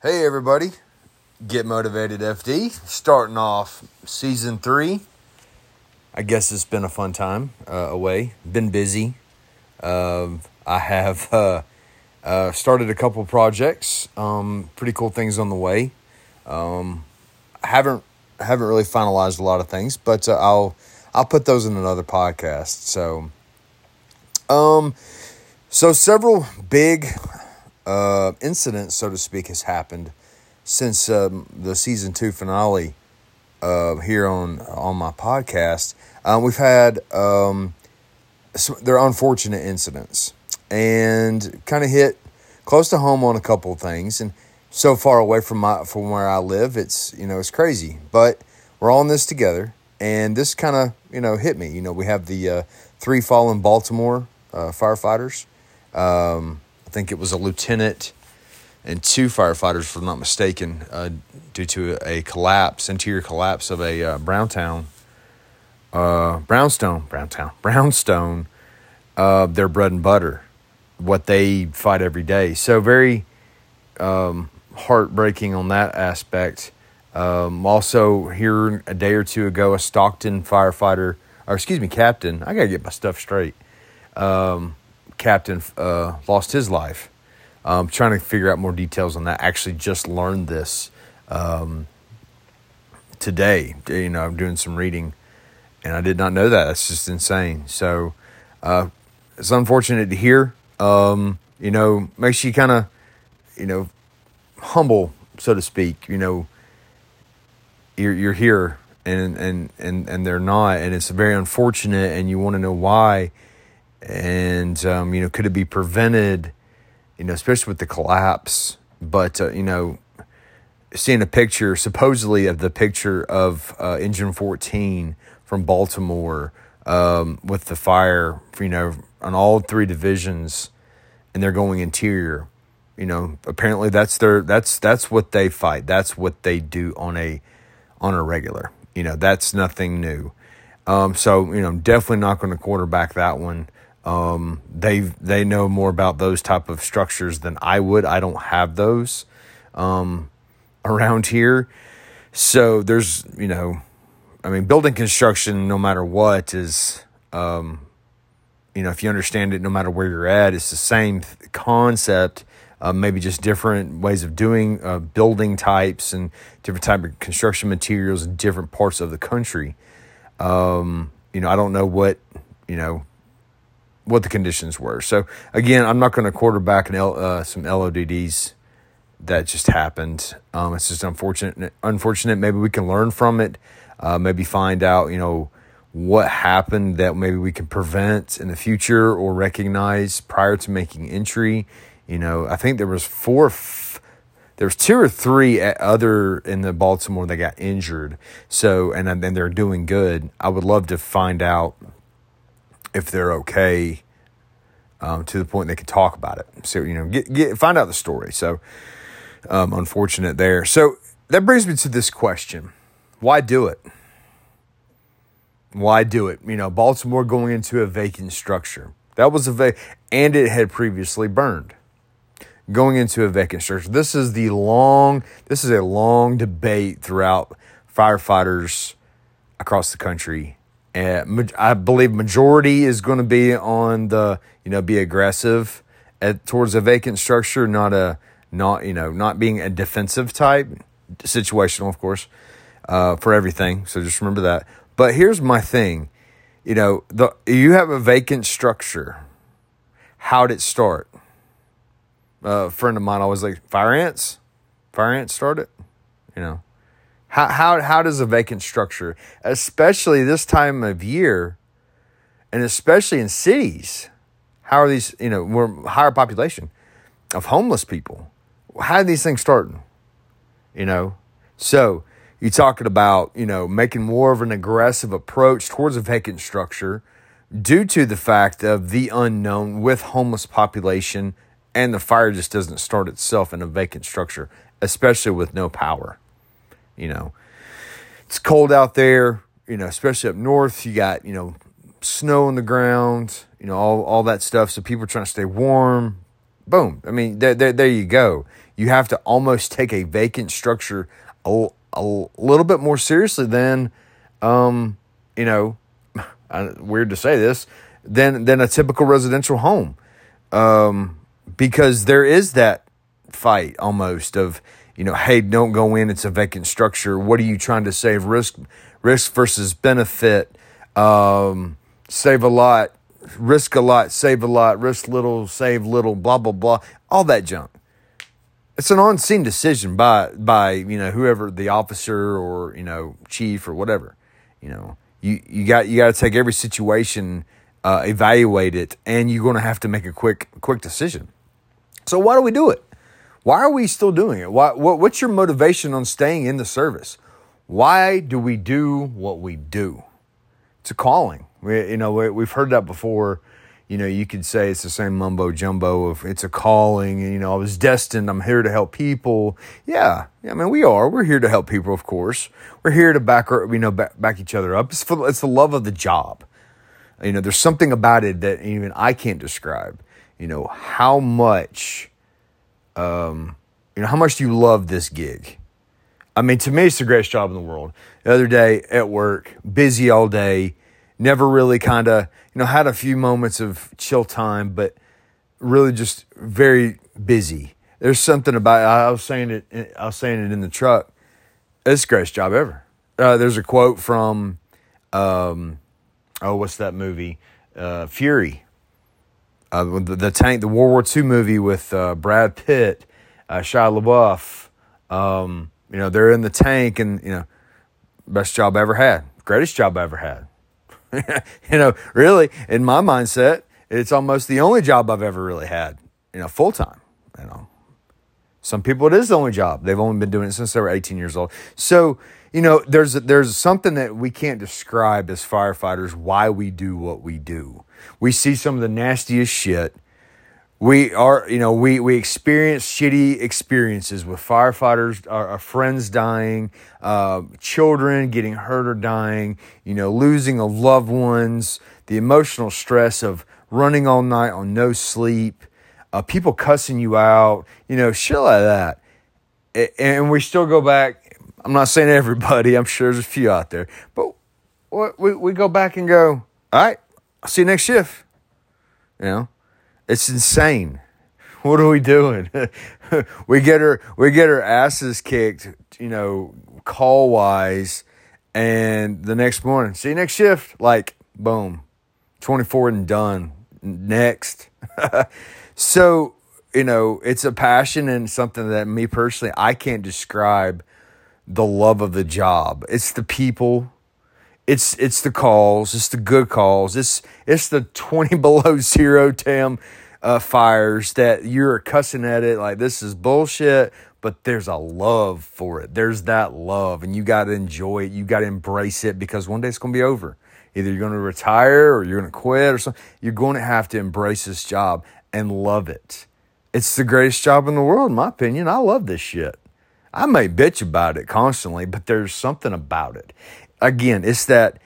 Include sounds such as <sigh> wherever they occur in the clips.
Hey, everybody. Get Motivated FD. Starting off season three. I guess it's been a fun time uh, away. Been busy. Uh, I have uh, uh, started a couple projects. Um, pretty cool things on the way. Um, haven't haven't really finalized a lot of things, but uh, I'll I'll put those in another podcast. So, um, so several big uh, incidents, so to speak, has happened since um, the season two finale uh, here on on my podcast. Uh, we've had um, some, they're unfortunate incidents and kind of hit close to home on a couple of things. And so far away from my from where I live, it's you know it's crazy. But we're all in this together, and this kind of you know hit me. You know, we have the uh, three fallen Baltimore uh, firefighters. Um, I think it was a lieutenant and two firefighters, if I'm not mistaken, uh, due to a collapse, interior collapse of a uh, Browntown, uh, Brownstone, Browntown, <laughs> Brownstone, uh, their bread and butter, what they fight every day. So very um, heartbreaking on that aspect. Um, also, here a day or two ago, a Stockton firefighter, or excuse me, captain. I gotta get my stuff straight. Um, captain uh, lost his life. I'm trying to figure out more details on that. I Actually, just learned this um, today. You know, I'm doing some reading, and I did not know that. That's just insane. So uh, it's unfortunate to hear. Um, you know, makes you kind of, you know, humble, so to speak. You know, you're you're here, and and and and they're not, and it's very unfortunate, and you want to know why and um, you know, could it be prevented? You know, especially with the collapse. But uh, you know, seeing a picture, supposedly of the picture of uh, Engine 14 from Baltimore um, with the fire, you know, on all three divisions, and they're going interior. You know, apparently that's their that's that's what they fight. That's what they do on a on a regular. You know, that's nothing new. Um, so you know, i'm definitely not going to quarterback that one. Um, they they know more about those type of structures than I would. I don't have those um, around here, so there's you know, I mean, building construction, no matter what, is um, you know, if you understand it, no matter where you're at, it's the same concept. Uh, maybe just different ways of doing uh, building types and different type of construction materials in different parts of the country. Um, you know, I don't know what you know what the conditions were. So again, I'm not going to quarterback an L, uh, some LODDs that just happened. Um, it's just unfortunate. Unfortunate. Maybe we can learn from it. Uh, maybe find out, you know, what happened that maybe we can prevent in the future or recognize prior to making entry. You know, I think there was four. F- there was two or three other in the Baltimore that got injured. So and and they're doing good. I would love to find out if they're okay um, to the point they can talk about it. So you know, get get find out the story. So um, unfortunate there. So that brings me to this question: Why do it? Why do it? You know, Baltimore going into a vacant structure. That was a va- and it had previously burned. Going into a vacant structure. This is the long. This is a long debate throughout firefighters across the country and I believe majority is going to be on the you know be aggressive at towards a vacant structure, not a not you know not being a defensive type, situational of course, uh, for everything. So just remember that. But here's my thing, you know, the you have a vacant structure. How'd it start? Uh, a friend of mine always like fire ants. Fire ants started, you know. How, how, how does a vacant structure, especially this time of year, and especially in cities, how are these, you know, we're higher population of homeless people. How are these things starting? You know, so you're talking about, you know, making more of an aggressive approach towards a vacant structure due to the fact of the unknown with homeless population and the fire just doesn't start itself in a vacant structure, especially with no power. You know, it's cold out there, you know, especially up north. You got, you know, snow on the ground, you know, all, all that stuff. So people are trying to stay warm. Boom. I mean, there, there, there you go. you have to almost take a vacant structure a, a little bit more seriously than, um, you know, <laughs> weird to say this, than than a typical residential home, um, because there is that fight almost of you know, hey, don't go in. It's a vacant structure. What are you trying to save? Risk, risk versus benefit. Um, save a lot, risk a lot, save a lot, risk little, save little, blah blah blah. All that junk it's an on-scene decision by by you know whoever the officer or you know chief or whatever you know you you got you got to take every situation uh, evaluate it and you're going to have to make a quick quick decision so why do we do it why are we still doing it why what, what's your motivation on staying in the service why do we do what we do it's a calling we, you know we, we've heard that before you know, you could say it's the same mumbo jumbo of it's a calling, and you know, I was destined. I'm here to help people. Yeah, yeah. I mean, we are. We're here to help people, of course. We're here to back, you know, back, back each other up. It's for, it's the love of the job. You know, there's something about it that even I can't describe. You know how much, um, you know how much do you love this gig? I mean, to me, it's the greatest job in the world. The other day at work, busy all day never really kind of, you know, had a few moments of chill time, but really just very busy. There's something about I was saying it. I was saying it in the truck. It's the greatest job ever. Uh, there's a quote from, um, oh, what's that movie? Uh, Fury. Uh, the, the, tank, the World War II movie with uh, Brad Pitt, uh, Shia LaBeouf. Um, you know, they're in the tank, and you know, best job I ever had, greatest job I ever had. <laughs> you know, really, in my mindset, it's almost the only job I've ever really had, you know, full time. You know, some people it is the only job. They've only been doing it since they were 18 years old. So, you know, there's there's something that we can't describe as firefighters why we do what we do. We see some of the nastiest shit. We are you know we we experience shitty experiences with firefighters our, our friends dying uh, children getting hurt or dying you know losing of loved ones the emotional stress of running all night on no sleep uh, people cussing you out you know shit like that. And we still go back i'm not saying everybody i'm sure there's a few out there but we, we go back and go all right i'll see you next shift you know it's insane. <laughs> What are we doing? <laughs> we get her we get her asses kicked, you know, call wise, and the next morning, see you next shift, like boom, twenty four and done. Next. <laughs> so, you know, it's a passion and something that me personally I can't describe the love of the job. It's the people, it's it's the calls, it's the good calls, it's it's the twenty <laughs> below zero tam uh, fires that you're cussing at it like this is bullshit, but there's a love for it. There's that love, and you got to enjoy it. You got to embrace it because one day it's gonna be over. Either you're gonna retire or you're gonna quit or something. You're going to have to embrace this job and love it. It's the greatest job in the world, in my opinion. I love this shit. I may bitch about it constantly, but there's something about it again, it's that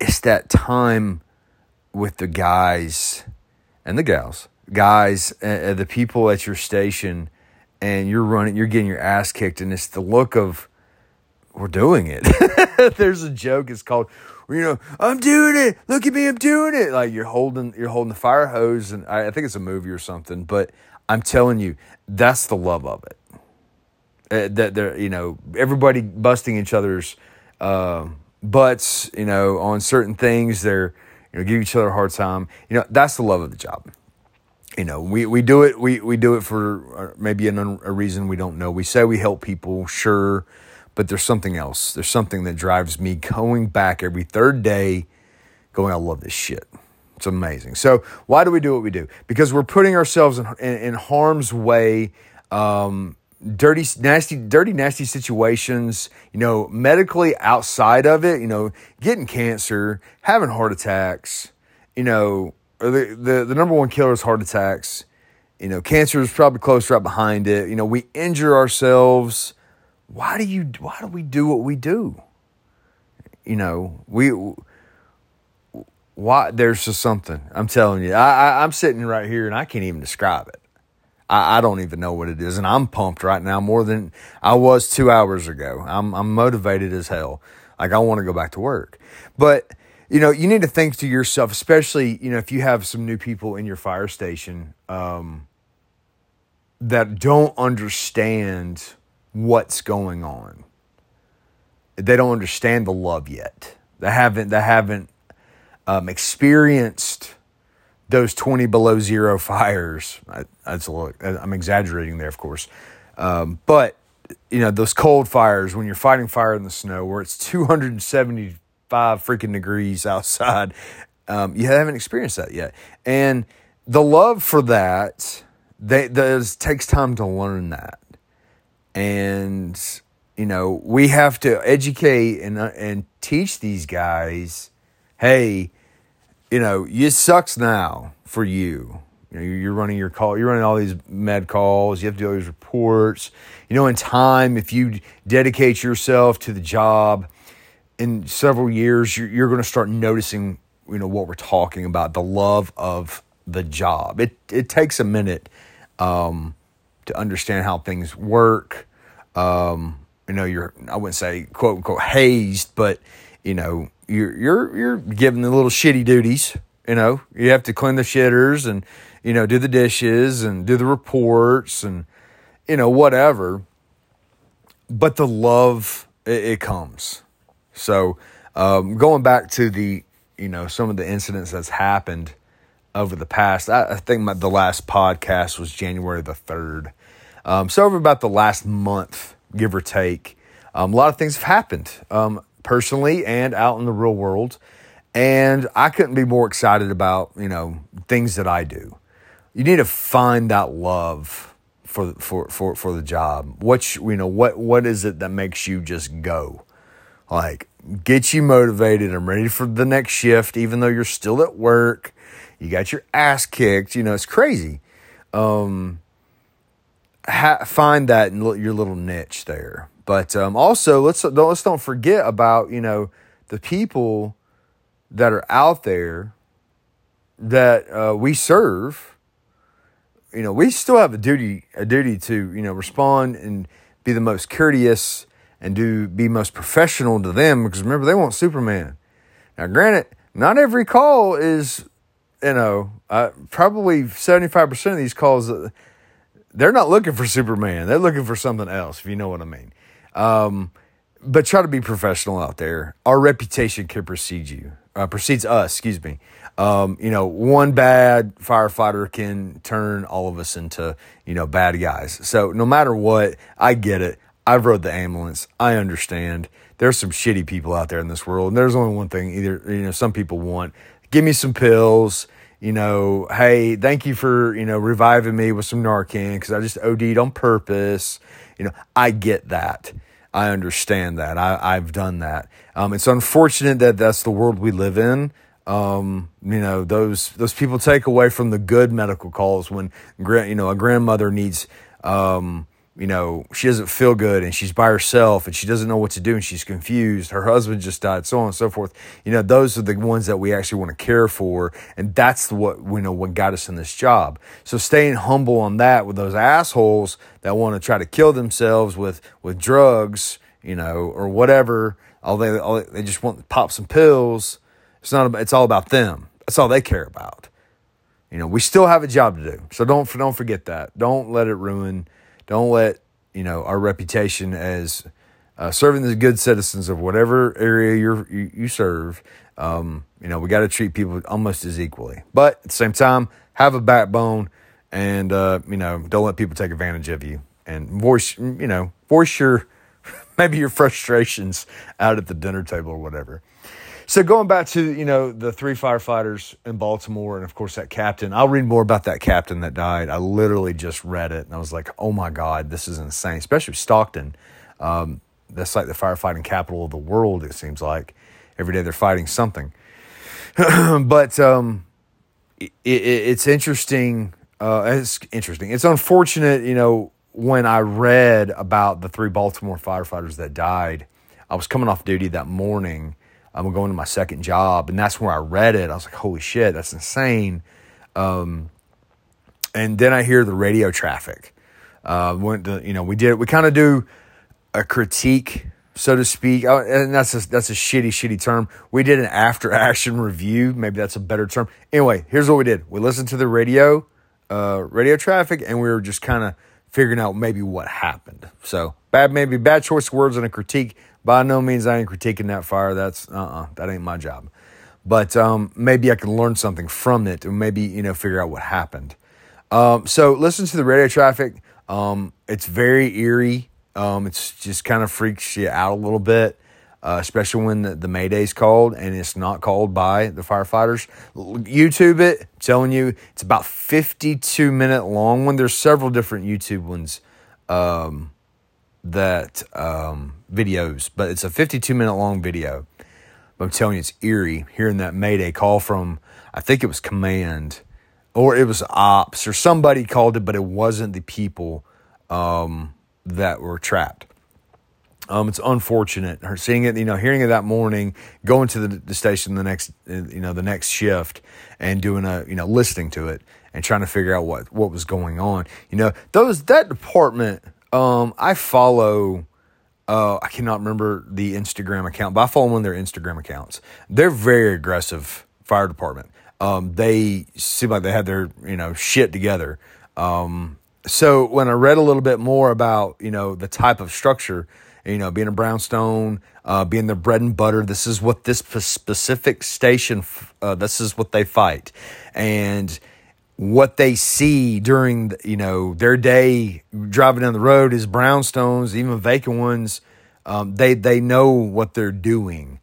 it's that time with the guys and the gals, guys, uh, the people at your station, and you're running, you're getting your ass kicked, and it's the look of we're doing it. <laughs> There's a joke. It's called, you know, I'm doing it. Look at me, I'm doing it. Like you're holding, you're holding the fire hose, and I, I think it's a movie or something. But I'm telling you, that's the love of it. Uh, that they're, you know, everybody busting each other's uh, butts, you know, on certain things. They're, you know, give each other a hard time. You know, that's the love of the job. You know, we, we do it. We, we do it for uh, maybe an, a reason we don't know. We say we help people, sure, but there's something else. There's something that drives me going back every third day, going, I love this shit. It's amazing. So why do we do what we do? Because we're putting ourselves in, in, in harm's way. Um, dirty, nasty, dirty, nasty situations, you know, medically outside of it, you know, getting cancer, having heart attacks, you know, the, the, the number one killer is heart attacks. You know, cancer is probably close right behind it. You know, we injure ourselves. Why do you, why do we do what we do? You know, we, why, there's just something, I'm telling you, I, I I'm sitting right here and I can't even describe it. I, I don't even know what it is, and I'm pumped right now more than I was two hours ago. I'm I'm motivated as hell. Like I want to go back to work, but you know you need to think to yourself, especially you know if you have some new people in your fire station um, that don't understand what's going on. They don't understand the love yet. They haven't. They haven't um, experienced those 20 below zero fires. I, that's a little, I'm exaggerating there, of course. Um, but, you know, those cold fires, when you're fighting fire in the snow where it's 275 freaking degrees outside, um, you haven't experienced that yet. And the love for that, they, does takes time to learn that. And, you know, we have to educate and, uh, and teach these guys, hey, you know, it sucks now for you. You know, you're running your call, you're running all these med calls, you have to do all these reports. You know, in time, if you dedicate yourself to the job, in several years, you're, you're going to start noticing, you know, what we're talking about, the love of the job. It it takes a minute um, to understand how things work. Um, you know, you're I wouldn't say quote unquote hazed, but you know, you're you're you're given the little shitty duties. You know, you have to clean the shitters and you know do the dishes and do the reports and you know whatever. But the love it, it comes. So um, going back to the you know some of the incidents that's happened over the past. I, I think my, the last podcast was January the third. Um, so over about the last month, give or take, um, a lot of things have happened. Um, personally and out in the real world. And I couldn't be more excited about, you know, things that I do. You need to find that love for for for for the job. What you know, what what is it that makes you just go? Like get you motivated. I'm ready for the next shift, even though you're still at work. You got your ass kicked. You know, it's crazy. Um, ha- find that in your little niche there. But um, also, let's don't let's don't forget about you know the people that are out there that uh, we serve. You know, we still have a duty a duty to you know respond and be the most courteous and do be most professional to them because remember they want Superman. Now, granted, not every call is you know uh, probably seventy five percent of these calls. Uh, they're not looking for Superman. They're looking for something else, if you know what I mean. Um, but try to be professional out there. Our reputation can precede you, uh, precedes us, excuse me. Um, you know, one bad firefighter can turn all of us into, you know, bad guys. So no matter what, I get it. I've rode the ambulance. I understand. There's some shitty people out there in this world. And there's only one thing either, you know, some people want, give me some pills, you know, hey, thank you for, you know, reviving me with some Narcan because I just OD'd on purpose. You know, I get that. I understand that. I, have done that. Um, it's unfortunate that that's the world we live in. Um, you know, those those people take away from the good medical calls when you know a grandmother needs um, you know, she doesn't feel good and she's by herself and she doesn't know what to do and she's confused. Her husband just died, so on and so forth. You know, those are the ones that we actually want to care for. And that's what, you know, what got us in this job. So staying humble on that with those assholes that want to try to kill themselves with, with drugs, you know, or whatever. All they, all they just want to pop some pills. It's not, it's all about them. That's all they care about. You know, we still have a job to do. So don't, don't forget that. Don't let it ruin don't let you know our reputation as uh, serving the good citizens of whatever area you you serve. Um, you know, we got to treat people almost as equally, but at the same time, have a backbone, and uh, you know, don't let people take advantage of you. And voice, you know, voice your <laughs> maybe your frustrations out at the dinner table or whatever. So going back to you know the three firefighters in Baltimore, and of course that captain. I'll read more about that captain that died. I literally just read it, and I was like, oh my god, this is insane. Especially Stockton. Um, that's like the firefighting capital of the world. It seems like every day they're fighting something. <clears throat> but um, it, it, it's interesting. Uh, it's interesting. It's unfortunate, you know, when I read about the three Baltimore firefighters that died. I was coming off duty that morning I'm going to my second job, and that's where I read it. I was like, holy shit, that's insane. Um, and then I hear the radio traffic. Uh, went to, you know, we did, we kind of do a critique, so to speak. Uh, and that's a, that's a shitty, shitty term. We did an after action review. Maybe that's a better term. Anyway, here's what we did. We listened to the radio, uh, radio traffic, and we were just kind of figuring out maybe what happened. So bad, maybe bad choice of words and a critique. By no means I ain't critiquing that fire. That's uh uh-uh, uh that ain't my job. But um, maybe I can learn something from it, and maybe you know figure out what happened. Um, so listen to the radio traffic. Um, it's very eerie. Um, it's just kind of freaks you out a little bit, uh, especially when the, the Mayday's called and it's not called by the firefighters. YouTube it, I'm telling you, it's about 52 minute long one. There's several different YouTube ones um, that um, videos, but it's a 52 minute long video. But I'm telling you, it's eerie hearing that Mayday call from, I think it was Command or it was ops or somebody called it, but it wasn't the people um, that were trapped. Um, it's unfortunate. Her seeing it, you know, hearing it that morning, going to the, the station the next, you know, the next shift, and doing a, you know, listening to it and trying to figure out what what was going on. You know, those that department. Um, I follow. Uh, I cannot remember the Instagram account, but I follow one of their Instagram accounts. They're very aggressive fire department. Um, they seem like they had their you know shit together. Um, so when I read a little bit more about you know the type of structure, you know, being a brownstone, uh, being the bread and butter. This is what this specific station. Uh, this is what they fight, and what they see during you know their day driving down the road is brownstones, even vacant ones. Um, they they know what they're doing,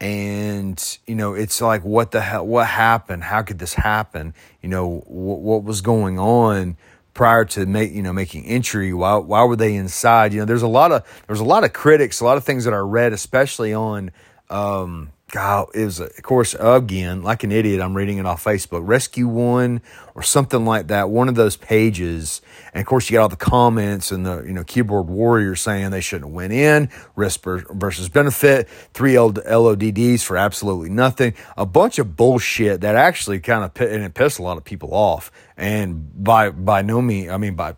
and you know it's like what the hell what happened? How could this happen? You know what, what was going on prior to make you know making entry? Why why were they inside? You know there's a lot of there's a lot of critics a lot of things that I read especially on um God, it was, of course, again, like an idiot, I'm reading it off Facebook. Rescue One or something like that, one of those pages. And of course, you got all the comments and the, you know, keyboard warriors saying they shouldn't have went in, risk versus benefit, three LODDs for absolutely nothing. A bunch of bullshit that actually kind of, and it pissed a lot of people off. And by, by no means, I mean, by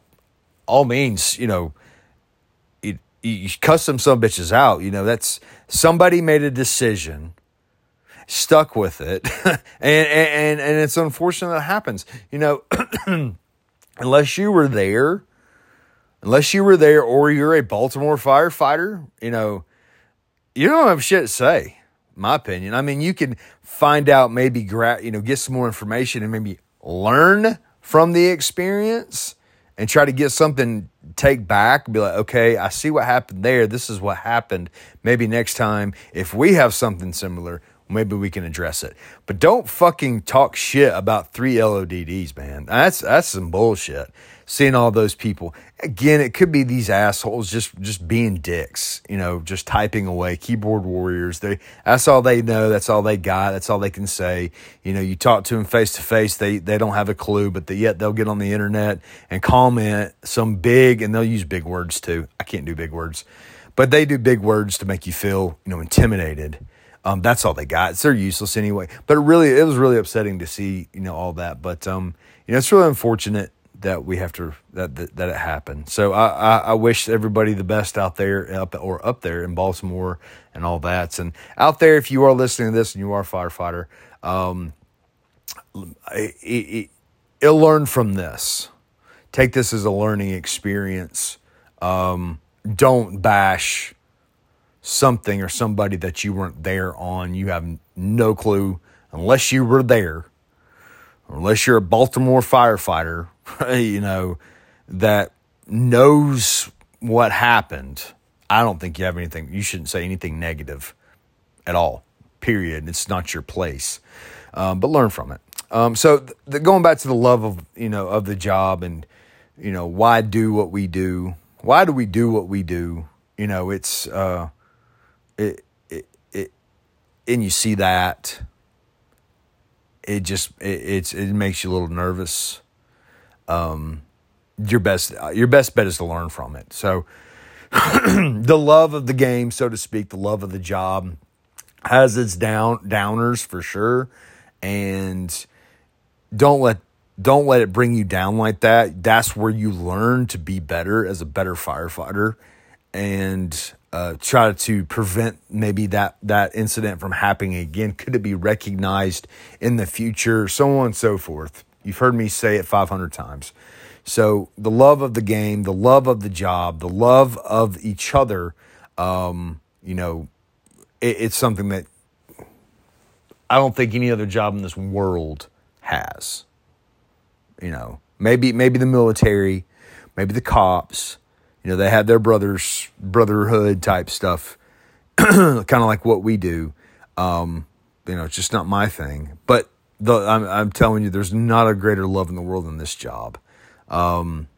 all means, you know, you, you cuss some bitches out. You know, that's somebody made a decision stuck with it. <laughs> and, and, and it's unfortunate that happens. You know, <clears throat> unless you were there, unless you were there or you're a Baltimore firefighter, you know, you don't have shit to say, my opinion. I mean, you can find out, maybe, gra- you know, get some more information and maybe learn from the experience and try to get something take back be like okay i see what happened there this is what happened maybe next time if we have something similar maybe we can address it. But don't fucking talk shit about three LODDs, man. That's that's some bullshit. Seeing all those people again, it could be these assholes just just being dicks, you know, just typing away. Keyboard warriors. They that's all they know. That's all they got. That's all they can say. You know, you talk to them face to face. They they don't have a clue, but they, yet they'll get on the internet and comment some big, and they'll use big words too. I can't do big words, but they do big words to make you feel you know intimidated um, that's all they got. It's, they're useless anyway. But it really, it was really upsetting to see, you know, all that. But um, you know, it's really unfortunate that we have to that that, that it happened. So I, I, I wish everybody the best out there up or up there in Baltimore and all that. And out there, if you are listening to this and you are a firefighter, um, it, it, it'll learn from this. Take this as a learning experience. Um, don't bash something or somebody that you weren't there on. You have no clue unless you were there, unless you're a Baltimore firefighter, <laughs> you know, that knows what happened. I don't think you have anything, you shouldn't say anything negative at all, period. It's not your place. Um, but learn from it. Um, so the, going back to the love of, you know, of the job and, you know, why do what we do? Why do we do what we do? You know, it's, uh, it, it, it and you see that it just it, it's it makes you a little nervous. Um your best your best bet is to learn from it. So <clears throat> the love of the game so to speak the love of the job has its down downers for sure. And don't let don't let it bring you down like that. That's where you learn to be better as a better firefighter. And uh, try to prevent maybe that that incident from happening again. Could it be recognized in the future? So on and so forth. You've heard me say it 500 times. So the love of the game, the love of the job, the love of each other, um, you know, it, it's something that I don't think any other job in this world has. You know, maybe maybe the military, maybe the cops. You know, they have their brothers brotherhood type stuff, <clears throat> kind of like what we do. Um, you know, it's just not my thing. But the, I'm, I'm telling you, there's not a greater love in the world than this job. Um,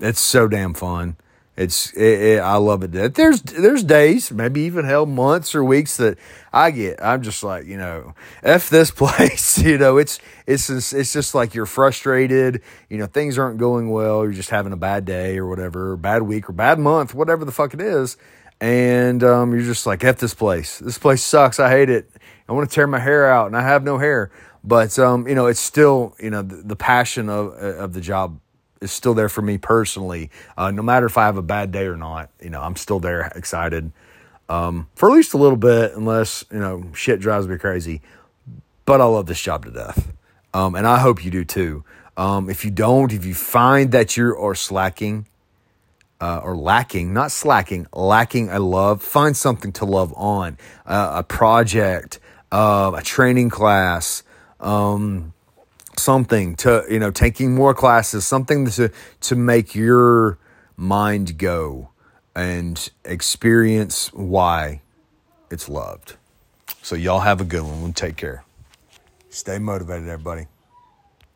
it's so damn fun. It's it, it, I love it. There's there's days, maybe even hell months or weeks that I get. I'm just like you know, f this <laughs> place. you know, it's it's just, it's just like you're frustrated. You know, things aren't going well. You're just having a bad day or whatever, bad week or bad month, whatever the fuck it is, and um, you're just like f this place. This place sucks. I hate it. I want to tear my hair out, and I have no hair. But um, you know, it's still you know the, the passion of of the job is still there for me personally. Uh, no matter if I have a bad day or not, you know, I'm still there excited um, for at least a little bit, unless, you know, shit drives me crazy. But I love this job to death. Um, and I hope you do too. Um, if you don't, if you find that you are slacking, uh, or lacking, not slacking, lacking a love, find something to love on. Uh, a project, uh, a training class, um, something to you know taking more classes something to to make your mind go and experience why it's loved. So y'all have a good one. Take care. Stay motivated everybody